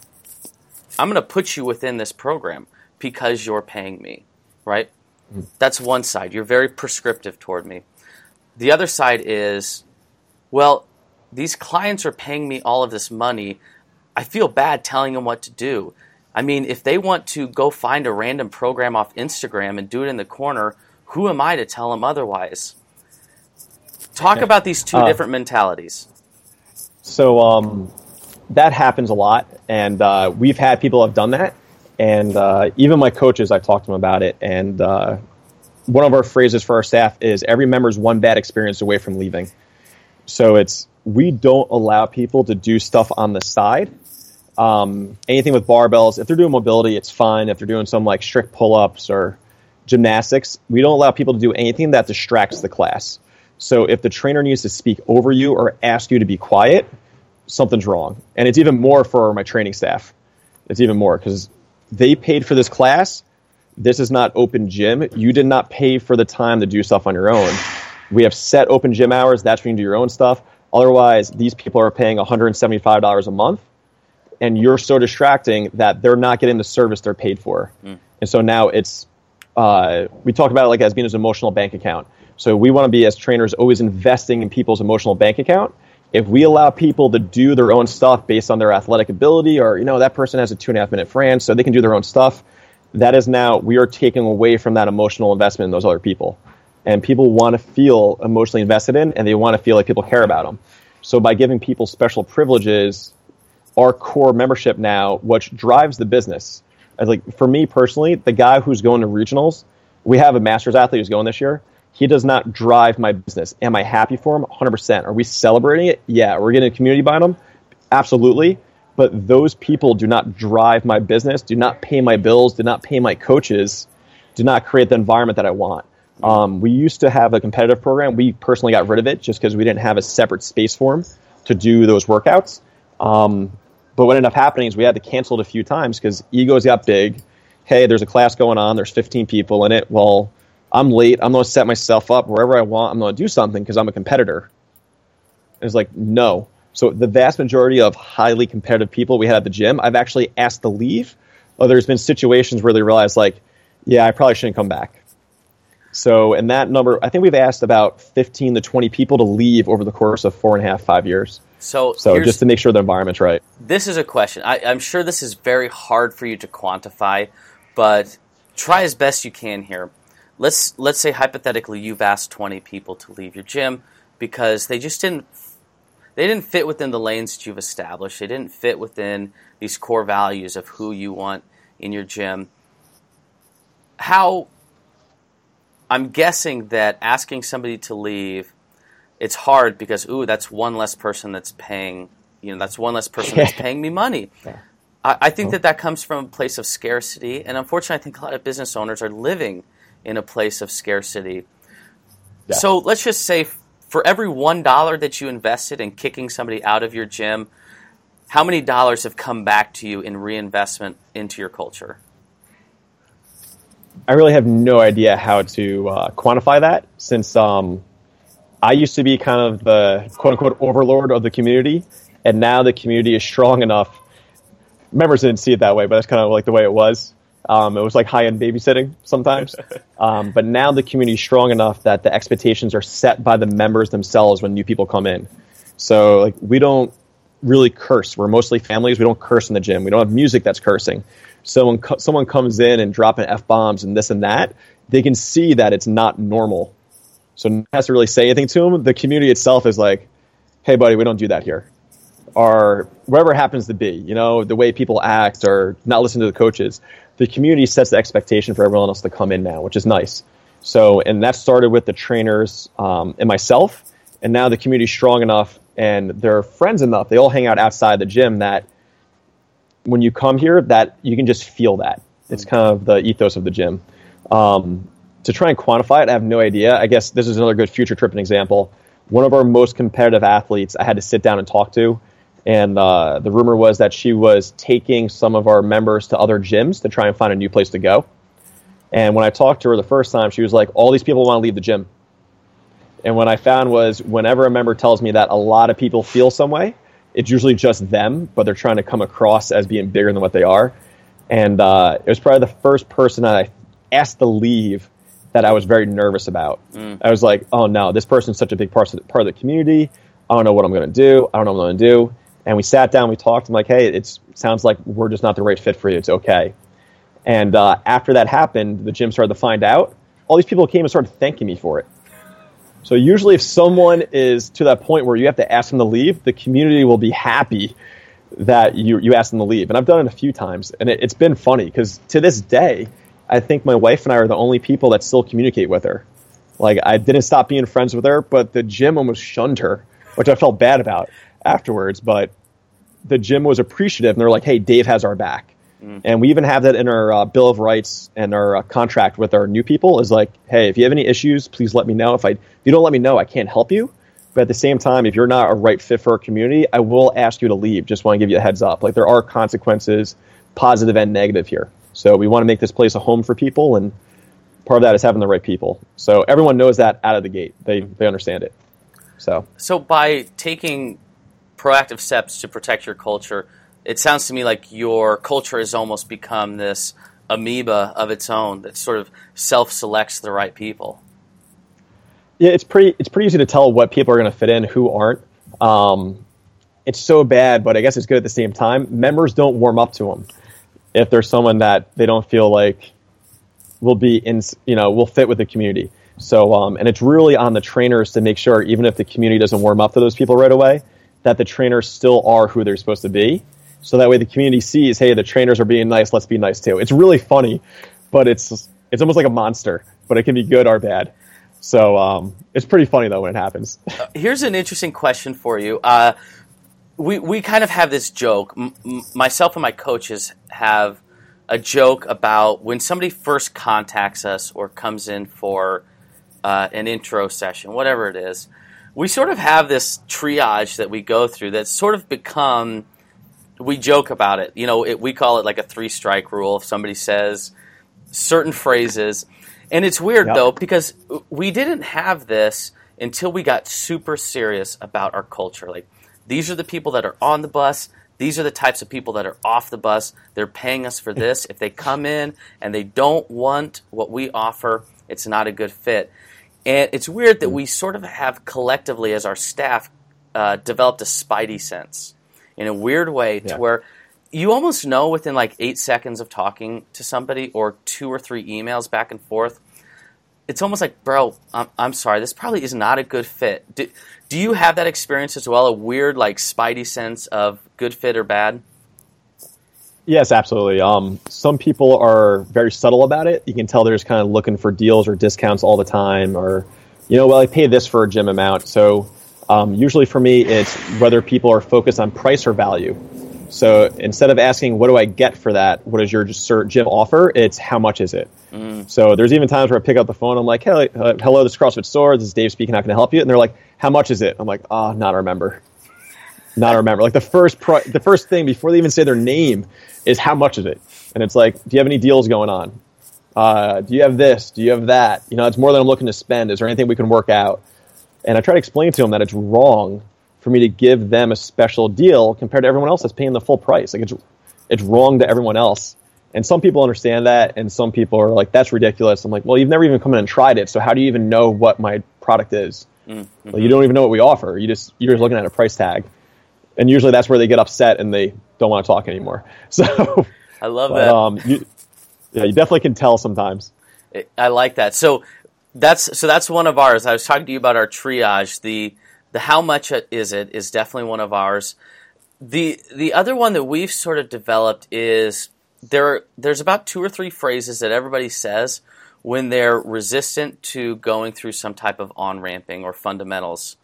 I'm going to put you within this program because you're paying me, right? Mm-hmm. That's one side. You're very prescriptive toward me. The other side is, well, these clients are paying me all of this money. I feel bad telling them what to do. I mean, if they want to go find a random program off Instagram and do it in the corner, who am I to tell them otherwise? Talk about these two uh, different mentalities. So, um, that happens a lot, and uh, we've had people have done that, and uh, even my coaches, I've talked to them about it, and uh, one of our phrases for our staff is every member is one bad experience away from leaving. So it's we don't allow people to do stuff on the side. Um, anything with barbells, if they're doing mobility, it's fine. If they're doing some like strict pull ups or gymnastics, we don't allow people to do anything that distracts the class. So if the trainer needs to speak over you or ask you to be quiet, something's wrong. And it's even more for my training staff. It's even more because they paid for this class. This is not open gym. You did not pay for the time to do stuff on your own. We have set open gym hours. That's when you do your own stuff. Otherwise, these people are paying $175 a month, and you're so distracting that they're not getting the service they're paid for. Mm. And so now it's, uh, we talk about it like as being an emotional bank account. So we want to be, as trainers, always investing in people's emotional bank account if we allow people to do their own stuff based on their athletic ability, or you know that person has a two and a half minute Fran, so they can do their own stuff, that is now we are taking away from that emotional investment in those other people, and people want to feel emotionally invested in, and they want to feel like people care about them. So by giving people special privileges, our core membership now, which drives the business, like for me personally, the guy who's going to regionals, we have a masters athlete who's going this year he does not drive my business. Am I happy for him? 100%. Are we celebrating it? Yeah. We're getting a community behind him? Absolutely. But those people do not drive my business, do not pay my bills, do not pay my coaches, do not create the environment that I want. Um, we used to have a competitive program. We personally got rid of it just because we didn't have a separate space for him to do those workouts. Um, but what ended up happening is we had to cancel it a few times because egos got big. Hey, there's a class going on. There's 15 people in it. Well, I'm late. I'm going to set myself up wherever I want. I'm going to do something because I'm a competitor. And it's like, no, So the vast majority of highly competitive people we had at the gym, I've actually asked to leave. Oh, there's been situations where they realize like, yeah, I probably shouldn't come back. So, and that number, I think we've asked about 15 to 20 people to leave over the course of four and a half, five years. So, so just to make sure the environment's right. This is a question. I, I'm sure this is very hard for you to quantify, but try as best you can here. Let's let's say hypothetically you've asked 20 people to leave your gym because they just didn't they didn't fit within the lanes that you've established. They didn't fit within these core values of who you want in your gym. How I'm guessing that asking somebody to leave, it's hard because ooh, that's one less person that's paying. You know, that's one less person that's paying me money. Yeah. I, I, think that that comes from a place of scarcity, and unfortunately, I think a lot of business owners are living in a place of scarcity. Yeah. So let's just say, for every one dollar that you invested in kicking somebody out of your gym, how many dollars have come back to you in reinvestment into your culture? I really have no idea how to uh, quantify that since um, I used to be kind of the quote unquote overlord of the community, and now the community is strong enough. Members didn't see it that way, but that's kind of like the way it was. Um, it was like high end babysitting sometimes. um, but now the community is strong enough that the expectations are set by the members themselves when new people come in. So like we don't really curse. We're mostly families. We don't curse in the gym. We don't have music that's cursing. So when co- someone comes in and dropping f bombs and this and that, they can see that it's not normal. So no one has to really say anything to them. The community itself is like, "Hey, buddy, we don't do that here," or whatever happens to be. You know, the way people act or not listen to the coaches. The community sets the expectation for everyone else to come in now, which is nice. So, and that started with the trainers um, and myself, and now the community is strong enough and they're friends enough. They all hang out outside the gym that when you come here that you can just feel that. It's kind of the ethos of the gym. Um, to try and quantify it, I have no idea. I guess this is another good future tripping example. One of our most competitive athletes, I had to sit down and talk to, and uh, the rumor was that she was taking some of our members to other gyms to try and find a new place to go. And when I talked to her the first time, she was like, "All these people want to leave the gym." And what I found was, whenever a member tells me that a lot of people feel some way, it's usually just them, but they're trying to come across as being bigger than what they are. And uh, it was probably the first person I asked to leave that I was very nervous about. Mm. I was like, oh no, this person's such a big part of, the, part of the community. I don't know what I'm going to do. I don't know what I'm going to do. And we sat down, we talked. I'm like, hey, it sounds like we're just not the right fit for you. It's okay. And uh, after that happened, the gym started to find out. All these people came and started thanking me for it. So usually, if someone is to that point where you have to ask them to leave, the community will be happy that you you ask them to leave. And I've done it a few times, and it, has been funny because to this day, I think my wife and I are the only people that still communicate with her. Like I didn't stop being friends with her, but the gym almost shunned her, which I felt bad about afterwards. But the gym was appreciative, and they're like, "Hey, Dave has our back." Mm. And we even have that in our uh, Bill of Rights and our uh, contract with our new people is like, hey, if you have any issues, please let me know. If I if you don't let me know, I can't help you. But at the same time, if you're not a right fit for our community, I will ask you to leave. Just want to give you a heads up. Like there are consequences, positive and negative here. So we want to make this place a home for people, and part of that is having the right people. So everyone knows that out of the gate. They they understand it. So so by taking proactive steps to protect your culture it sounds to me like your culture has almost become this amoeba of its own that sort of self selects the right people. Yeah, it's pretty it's pretty easy to tell what people are going to fit in, who aren't. Um, it's so bad, but I guess it's good at the same time. Members don't warm up to them if there's someone that they don't feel like will be in, you know, will fit with the community. So, um, and it's really on the trainers to make sure, even if the community doesn't warm up to those people right away, that the trainers still are who they're supposed to be so that way the community sees, hey, the trainers are being nice, let's be nice too. It's really funny, but it's it's almost like a monster, but it can be good or bad. So um, it's pretty funny though when it happens. Uh, here's an interesting question for you. Uh, we we kind of have this joke. M- myself and my coaches have a joke about when somebody first contacts us or comes in for uh, an intro session, whatever it is. We sort of have this triage that we go through that's sort of become we joke about it. You know, it, we call it like a three strike rule. If somebody says certain phrases, and it's weird yep. though because we didn't have this until we got super serious about our culture. Like these are the people that are on the bus. These are the types of people that are off the bus. They're paying us for this. If they come in and they don't want what we offer, it's not a good fit. And it's weird that we sort of have collectively, as our staff, uh, developed a spidey sense in a weird way to Yeah. where you almost know within like eight seconds of talking to somebody or two or three emails back and forth. It's almost like, bro, I'm, I'm sorry, this probably is not a good fit. Do, do you have that experience as well? A weird, like, spidey sense of good fit or bad? Yes, absolutely. Um, some people are very subtle about it. You can tell they're just kind of looking for deals or discounts all the time, or, you know, well, I pay this for a gym amount. So um, usually for me, it's whether people are focused on price or value. So instead of asking, what do I get for that? What does your cert gym offer? It's how much is it? So there's even times where I pick up the phone. I'm like, hey, uh, hello, this is CrossFit Soar. This is Dave speaking. How can I help you? And they're like, how much is it? I'm like, ah, not a remember. Not a remember. Like the first pri- the first thing before they even say their name is how much is it? And it's like, do you have any deals going on? Uh, do you have this? Do you have that? You know, it's more than I'm looking to spend. Is there anything we can work out? And I try to explain to them that it's wrong for me to give them a special deal compared to everyone else that's paying the full price. Like it's it's wrong to everyone else. And some people understand that, and some people are like, "That's ridiculous." I'm like, "Well, you've never even come in and tried it, so how do you even know what my product is? Like, you don't even know what we offer. You just you're just looking at a price tag." And usually that's where they get upset and they don't want to talk anymore. So, I love but, that. um, you, yeah, you definitely can tell sometimes. I like that. So that's so that's one of ours. I was talking to you about our triage. The the how much is it is definitely one of ours. The the other one that we've sort of developed is there there's about two or three phrases that everybody says when they're resistant to going through some type of on ramping or fundamentals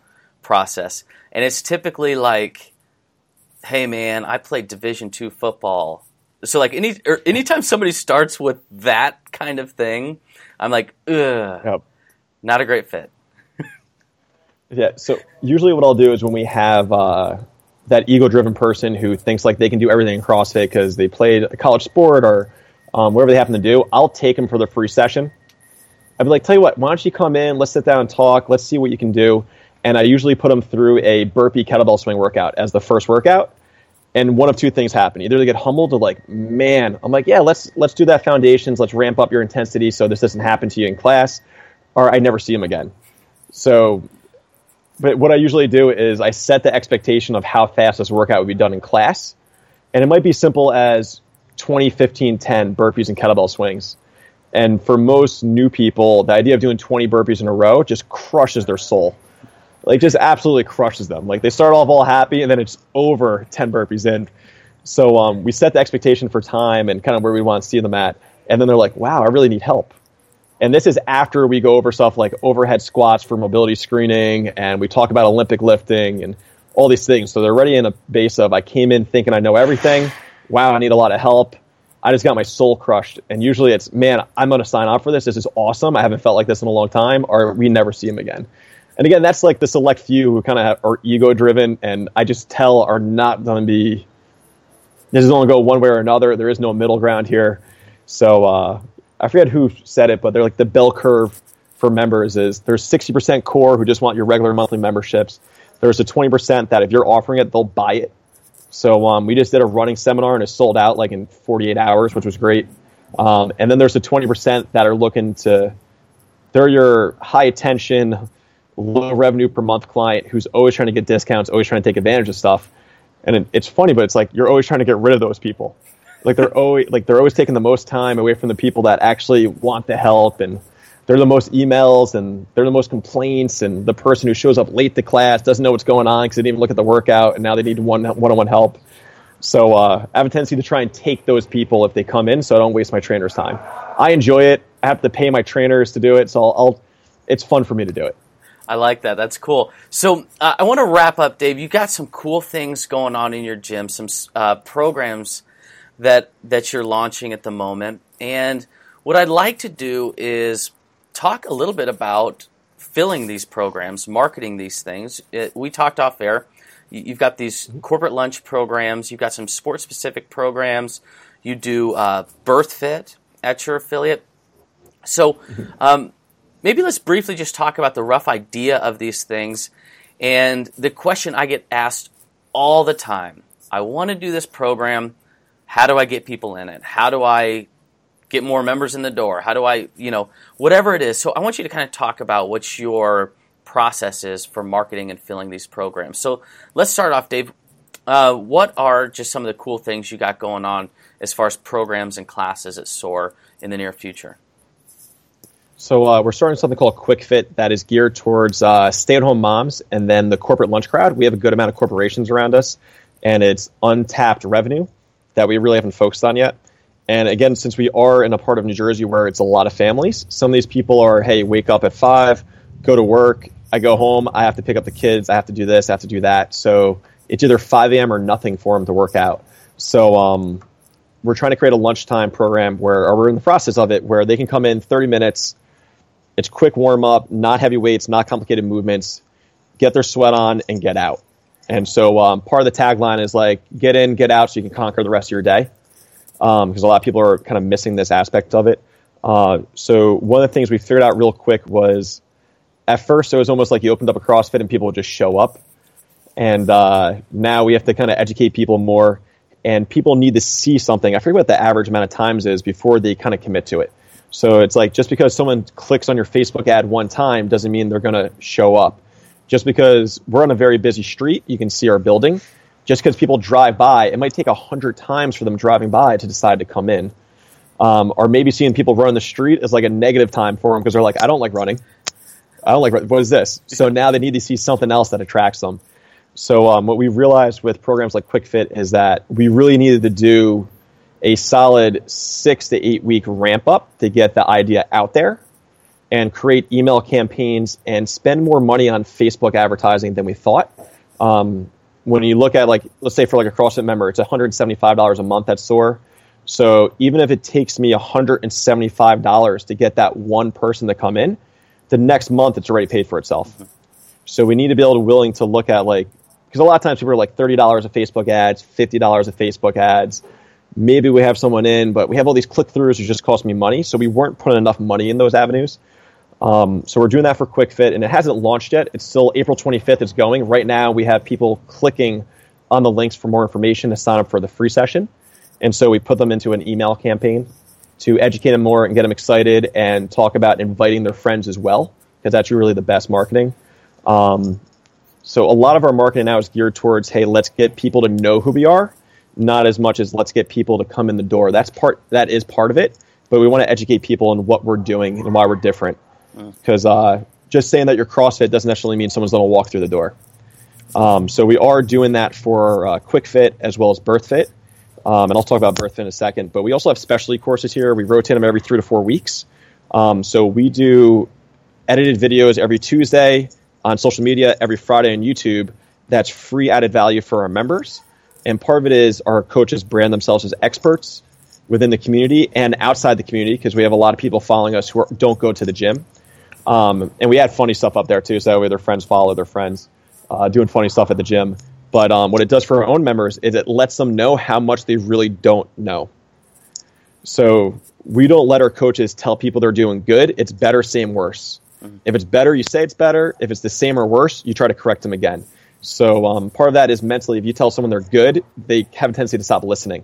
process. And it's typically like hey man, I played Division two football. So like any or anytime somebody starts with that kind of thing, I'm like, ugh, Yep. not a great fit. Yeah. So usually, what I'll do is when we have uh, that ego-driven person who thinks like they can do everything in CrossFit because they played a college sport or um, whatever they happen to do, I'll take them for the free session. I'd be like, tell you what, why don't you come in? Let's sit down and talk. Let's see what you can do. And I usually put them through a burpee kettlebell swing workout as the first workout. And one of two things happen: either they get humbled, or like, man, I'm like, yeah, let's let's do that foundations. Let's ramp up your intensity so this doesn't happen to you in class, or I never see them again. So but what I usually do is I set the expectation of how fast this workout would be done in class. And it might be simple as 20, 15, 10 burpees and kettlebell swings. And for most new people, the idea of doing 20 burpees in a row just crushes their soul. Like, just absolutely crushes them. Like, they start off all happy and then it's over 10 burpees in. So um, we set the expectation for time and kind of where we want to see them at. And then they're like, wow, I really need help. And this is after we go over stuff like overhead squats for mobility screening, and we talk about Olympic lifting and all these things. So they're already in a base of I came in thinking I know everything. Wow, I need a lot of help. I just got my soul crushed. And usually it's, man, I'm going to sign up for this. This is awesome. I haven't felt like this in a long time, or we never see him again. And again, that's like the select few who kind of are ego driven, and I just tell are not going to be. This is going to go one way or another. There is no middle ground here. So uh, I forget who said it, but they're like the bell curve for members is there's 60% core who just want your regular monthly memberships. There's a 20% that if you're offering it, they'll buy it. So um, we just did a running seminar and it sold out like in 48 hours, which was great. Um, and then there's the 20% that are looking to, they're your high attention, low revenue per month client who's always trying to get discounts, always trying to take advantage of stuff. And it, it's funny, but it's like you're always trying to get rid of those people like they're always like they're always taking the most time away from the people that actually want the help and they're the most emails and they're the most complaints and the person who shows up late to class doesn't know what's going on because they didn't even look at the workout and now they need one one-on-one help so uh, i have a tendency to try and take those people if they come in so i don't waste my trainer's time i enjoy it i have to pay my trainers to do it so i'll, I'll it's fun for me to do it I like that. That's cool. So uh, I want to wrap up, Dave. You got some cool things going on in your gym, some uh, programs that that you're launching at the moment. And what I'd like to do is talk a little bit about filling these programs, marketing these things. It, we talked off air. You- You've got these corporate lunch programs. You've got some sports specific programs. You do uh, Birth Fit at your affiliate. So um, maybe let's briefly just talk about the rough idea of these things. And the question I get asked all the time. I want to do this program. How do I get people in it? How do I get more members in the door? How do I, you know, whatever it is. So I want you to kind of talk about what your process is for marketing and filling these programs. So let's start off, Dave. Uh, what are just some of the cool things you got going on as far as programs and classes at SOAR in the near future? So uh, we're starting something called Quick Fit that is geared towards uh, stay-at-home moms and then the corporate lunch crowd. We have a good amount of corporations around us, and it's untapped revenue that we really haven't focused on yet. And again, since we are in a part of New Jersey where it's a lot of families, some of these people are, hey, wake up at five, go to work, I go home, I have to pick up the kids, I have to do this, I have to do that. So it's either 5 a.m. or nothing for them to work out. So um, we're trying to create a lunchtime program where, or we're in the process of it, where they can come in 30 minutes. It's quick warm up, not heavy weights, not complicated movements, get their sweat on, and get out. And so um, part of the tagline is like, get in, get out so you can conquer the rest of your day because um, a lot of people are kind of missing this aspect of it. Uh, so one of the things we figured out real quick was at first it was almost like you opened up a CrossFit and people would just show up, and uh, now we have to kind of educate people more, and people need to see something. I forget what the average amount of times is before they kind of commit to it. So it's like just because someone clicks on your Facebook ad one time doesn't mean they're going to show up. Just because we're on a very busy street, you can see our building just because people drive by, it might take a hundred times for them driving by to decide to come in. Um, or maybe seeing people run the street is like a negative time for them because they're like, I don't like running. I don't like what is this? So now they need to see something else that attracts them. So um, what we realized with programs like QuickFit is that we really needed to do a solid six to eight week ramp up to get the idea out there and create email campaigns and spend more money on Facebook advertising than we thought. Um, when you look at like let's say for like a CrossFit member, it's $175 a month at SOAR. So even if it takes me $175 to get that one person to come in, the next month it's already paid for itself. Mm-hmm. So we need to be able to willing to look at like because a lot of times people are like $30 of Facebook ads, $50 of Facebook ads. Maybe we have someone in, but we have all these click throughs which just cost me money. So we weren't putting enough money in those avenues. Um, so we're doing that for QuickFit, and it hasn't launched yet. It's still April 25th. It's going right now. We have people clicking on the links for more information to sign up for the free session, and so we put them into an email campaign to educate them more and get them excited, and talk about inviting their friends as well, because that's really the best marketing. Um, so a lot of our marketing now is geared towards, hey, let's get people to know who we are, not as much as let's get people to come in the door. That's part that is part of it, but we want to educate people on what we're doing and why we're different because uh, just saying that you're CrossFit doesn't necessarily mean someone's going to walk through the door. Um, so we are doing that for uh, QuickFit as well as BirthFit, um, and I'll talk about Birth Fit in a second. But we also have specialty courses here. We rotate them every three to four weeks. Um, so we do edited videos every Tuesday on social media, every Friday on YouTube. That's free added value for our members. And part of it is our coaches brand themselves as experts within the community and outside the community because we have a lot of people following us who are, don't go to the gym. Um, and we had funny stuff up there too, so that way their friends follow their friends uh, doing funny stuff at the gym. But um, what it does for our own members is it lets them know how much they really don't know. So we don't let our coaches tell people they're doing good. It's better, same, worse. Mm-hmm. If it's better, you say it's better. If it's the same or worse, you try to correct them again. So um, part of that is mentally, if you tell someone they're good, they have a tendency to stop listening.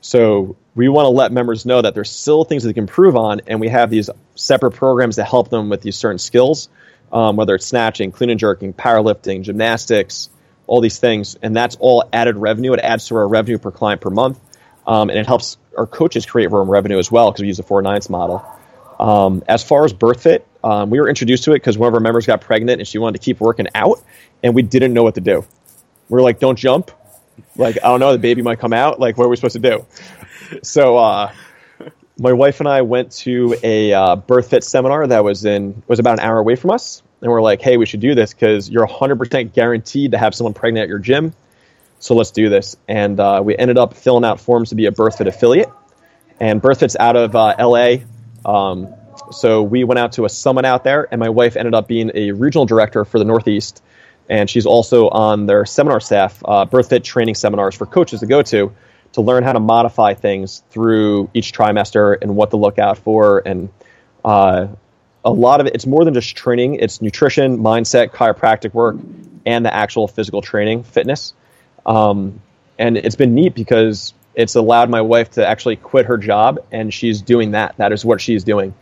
So we want to let members know that there's still things that they can improve on, and we have these separate programs to help them with these certain skills, um, whether it's snatching, clean and jerking, powerlifting, gymnastics, all these things, and that's all added revenue. It adds to our revenue per client per month, um, and it helps our coaches create room revenue as well because we use the four nines model. Um, as far as BirthFit, um, we were introduced to it because one of our members got pregnant and she wanted to keep working out, and we didn't know what to do. We are like, "Don't jump." Like, I don't know, the baby might come out. Like, what are we supposed to do? So, uh, my wife and I went to a uh, birth fit seminar that was in was about an hour away from us, and we're like, "Hey, we should do this because you're 100% guaranteed to have someone pregnant at your gym." So let's do this. And uh, we ended up filling out forms to be a BirthFit affiliate. And BirthFit's out of uh, LA. Um, so we went out to a summit out there, and my wife ended up being a regional director for the Northeast and she's also on their seminar staff, uh, BirthFit training seminars for coaches to go to to learn how to modify things through each trimester and what to look out for. And uh, a lot of it, it's more than just training. It's nutrition, mindset, chiropractic work, and the actual physical training, fitness. Um, and it's been neat because it's allowed my wife to actually quit her job, and she's doing that. That is what she's doing.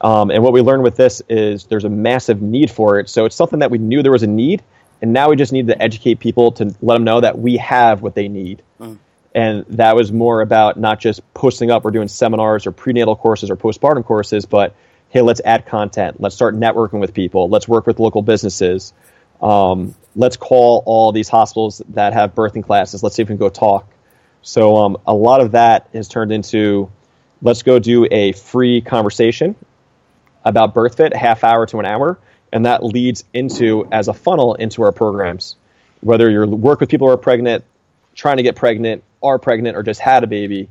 Um, and what we learned with this is there's a massive need for it. So it's something that we knew there was a need, and now we just need to educate people to let them know that we have what they need. Mm. And that was more about not just posting up or doing seminars or prenatal courses or postpartum courses, but hey, let's add content. Let's start networking with people. Let's work with local businesses. Um, let's call all these hospitals that have birthing classes. Let's see if we can go talk. So um, a lot of that has turned into let's go do a free conversation about BirthFit, a half hour to an hour, and that leads into as a funnel into our programs. Whether you work with people who are pregnant, trying to get pregnant, are pregnant, or just had a baby,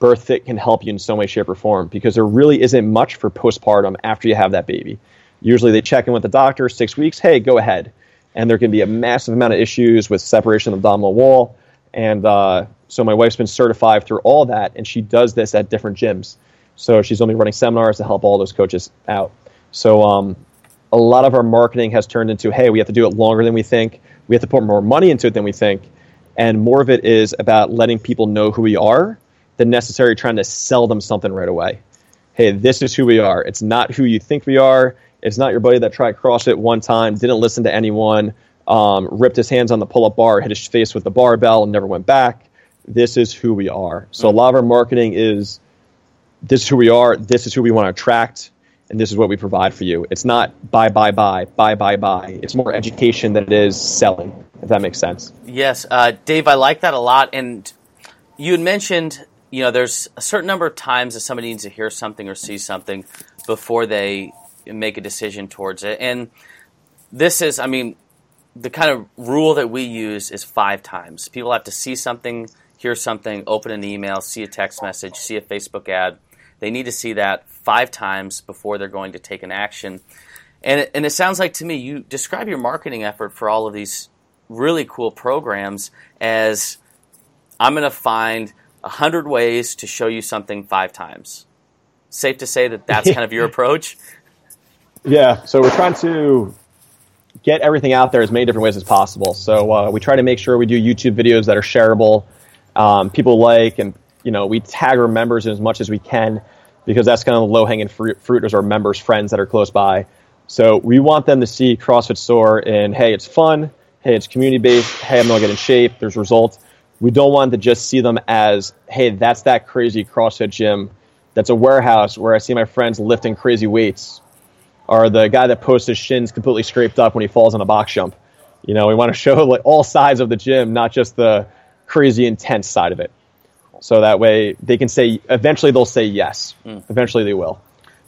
BirthFit can help you in some way, shape, or form because there really isn't much for postpartum after you have that baby. Usually they check in with the doctor six weeks, hey, go ahead. And there can be a massive amount of issues with separation of the abdominal wall. And uh, so my wife's been certified through all that, and she does this at different gyms. So she's only running seminars to help all those coaches out. So um, a lot of our marketing has turned into, hey, we have to do it longer than we think. We have to put more money into it than we think. And more of it is about letting people know who we are than necessarily trying to sell them something right away. Hey, this is who we are. It's not who you think we are. It's not your buddy that tried CrossFit one time, didn't listen to anyone, um, ripped his hands on the pull up bar, hit his face with the barbell, and never went back. This is who we are. So a lot of our marketing is this is who we are, this is who we want to attract, and this is what we provide for you. It's not buy, buy, buy, buy, buy, buy. It's more education than it is selling, if that makes sense. Yes, uh, Dave, I like that a lot. And you had mentioned you know, there's a certain number of times that somebody needs to hear something or see something before they make a decision towards it. And this is, I mean, the kind of rule that we use is five times. People have to see something, hear something, open an email, see a text message, see a Facebook ad. They need to see that five times before they're going to take an action. And it, and it sounds like to me, you describe your marketing effort for all of these really cool programs as I'm going to find 100 ways to show you something five times. Safe to say that that's kind of your approach? Yeah, so we're trying to get everything out there as many different ways as possible. So uh, we try to make sure we do YouTube videos that are shareable, um, people like, and you know we tag our members as much as we can because that's kind of the low hanging fruit, fruit as our members' friends that are close by. So we want them to see CrossFit Soar and hey, it's fun. Hey, it's community based. Hey, I'm gonna get in shape. There's results we don't want to just see them as, hey, that's that crazy CrossFit gym. That's a warehouse where I see my friends lifting crazy weights. Or the guy that posts his shins completely scraped up when he falls on a box jump. You know, we want to show like all sides of the gym, not just the crazy intense side of it. So that way they can say, eventually they'll say yes. Mm. Eventually they will.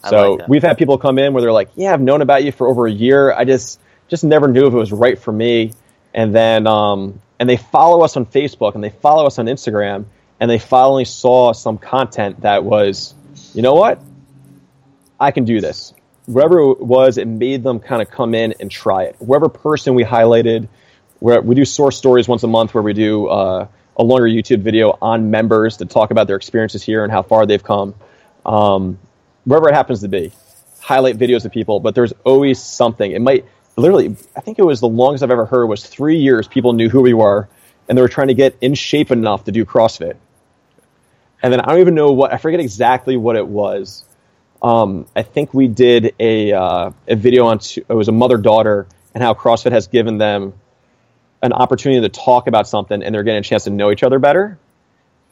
so like we've had people come in where they're like, yeah, I've known about you for over a year. I just, just never knew if it was right for me. And then, um, and they follow us on Facebook and they follow us on Instagram and they finally saw some content that was, you know what? I can do this. Whoever it was, it made them kind of come in and try it. Whoever person we highlighted, where we do source stories once a month where we do uh, a longer YouTube video on members to talk about their experiences here and how far they've come. Um, wherever it happens to be, highlight videos of people, but there's always something. It might literally, I think it was the longest I've ever heard was three years people knew who we were and they were trying to get in shape enough to do CrossFit. And then I don't even know what, I forget exactly what it was. Um, I think we did a, uh, a video on, it was a mother daughter and how CrossFit has given them an opportunity to talk about something and they're getting a chance to know each other better.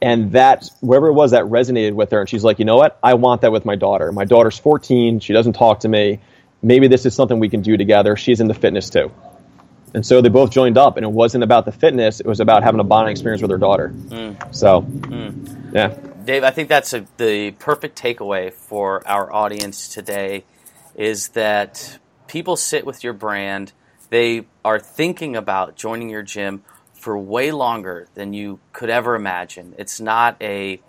And that, whoever it was that resonated with her, and she's like, you know what? I want that with my daughter. My daughter's 14. She doesn't talk to me maybe this is something we can do together. She's into fitness too. And so they both joined up, and it wasn't about the fitness, it was about having a bonding experience with her daughter. Mm. So, mm. yeah. Dave, I think that's a, the perfect takeaway for our audience today is that people sit with your brand, they are thinking about joining your gym for way longer than you could ever imagine. It's not a,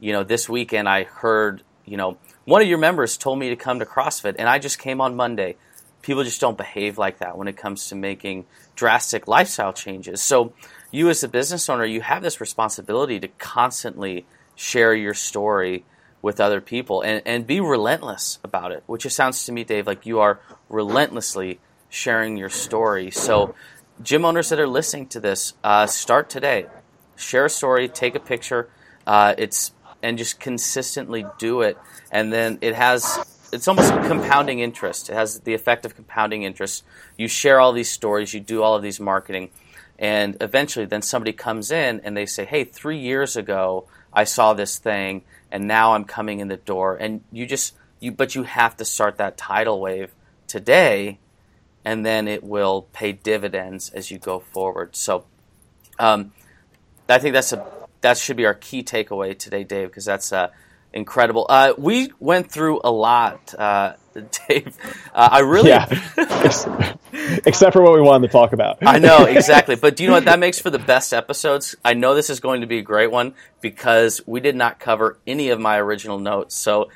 you know, this weekend I heard, you know, one of your members told me to come to CrossFit, and I just came on Monday. People just don't behave like that when it comes to making drastic lifestyle changes. So, you as a business owner, you have this responsibility to constantly share your story with other people and, and be relentless about it, which it sounds to me, Dave, like you are relentlessly sharing your story. So, gym owners that are listening to this, uh, start today. Share a story, take a picture. Uh, it's and just consistently do it, and then it has. It's almost compounding interest. It has the effect of compounding interest. You share all these stories, you do all of these marketing, and eventually, then somebody comes in and they say, "Hey, three years ago, I saw this thing, and now I'm coming in the door." And you just you, but you have to start that tidal wave today and then it will pay dividends as you go forward. So, um, I think that's a that should be our key takeaway today, Dave, because that's uh, incredible. Uh, we went through a lot, uh, Dave. Uh, I really, yeah, except for what we wanted to talk about. I know exactly, but do you know what that makes for the best episodes? I know this is going to be a great one because we did not cover any of my original notes, so.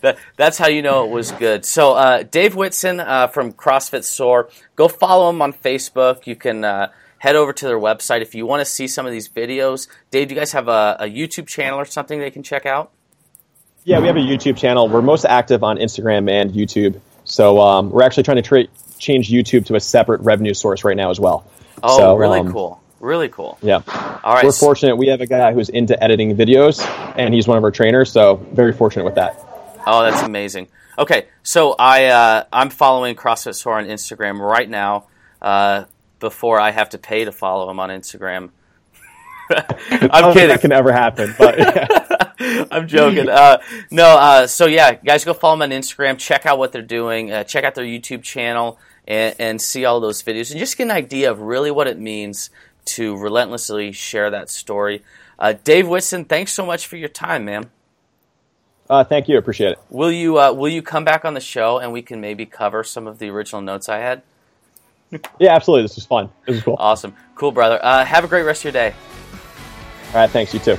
That, that's how you know it was good. So, uh, Dave Whitson uh, from CrossFit Soar, go follow him on Facebook. You can uh, head over to their website if you want to see some of these videos. Dave, do you guys have a, a YouTube channel or something they can check out? Yeah, we have a YouTube channel. We're most active on Instagram and YouTube. So um, we're actually trying to tra- change YouTube to a separate revenue source right now as well. Oh, so, really um, cool. Really cool. Yeah. All right. We're fortunate. We have a guy who's into editing videos, and he's one of our trainers. So very fortunate with that. Oh, that's amazing. Okay, so I uh, I'm following CrossFit Soar on Instagram right now. Uh, before I have to pay to follow him on Instagram. I'm kidding. That can ever happen, but yeah. I'm joking. Uh, no, uh, so yeah, guys, go follow them on Instagram. Check out what they're doing. Uh, check out their YouTube channel and, and, see all those videos, and just get an idea of really what it means to relentlessly share that story. Uh, Dave Whitson, thanks so much for your time, man. Uh, thank you. I Appreciate it. Will you uh, Will you come back on the show and we can maybe cover some of the original notes I had? yeah, absolutely. This was fun. This was cool. Awesome. Cool, brother. Uh, have a great rest of your day. All right. Thanks. You too.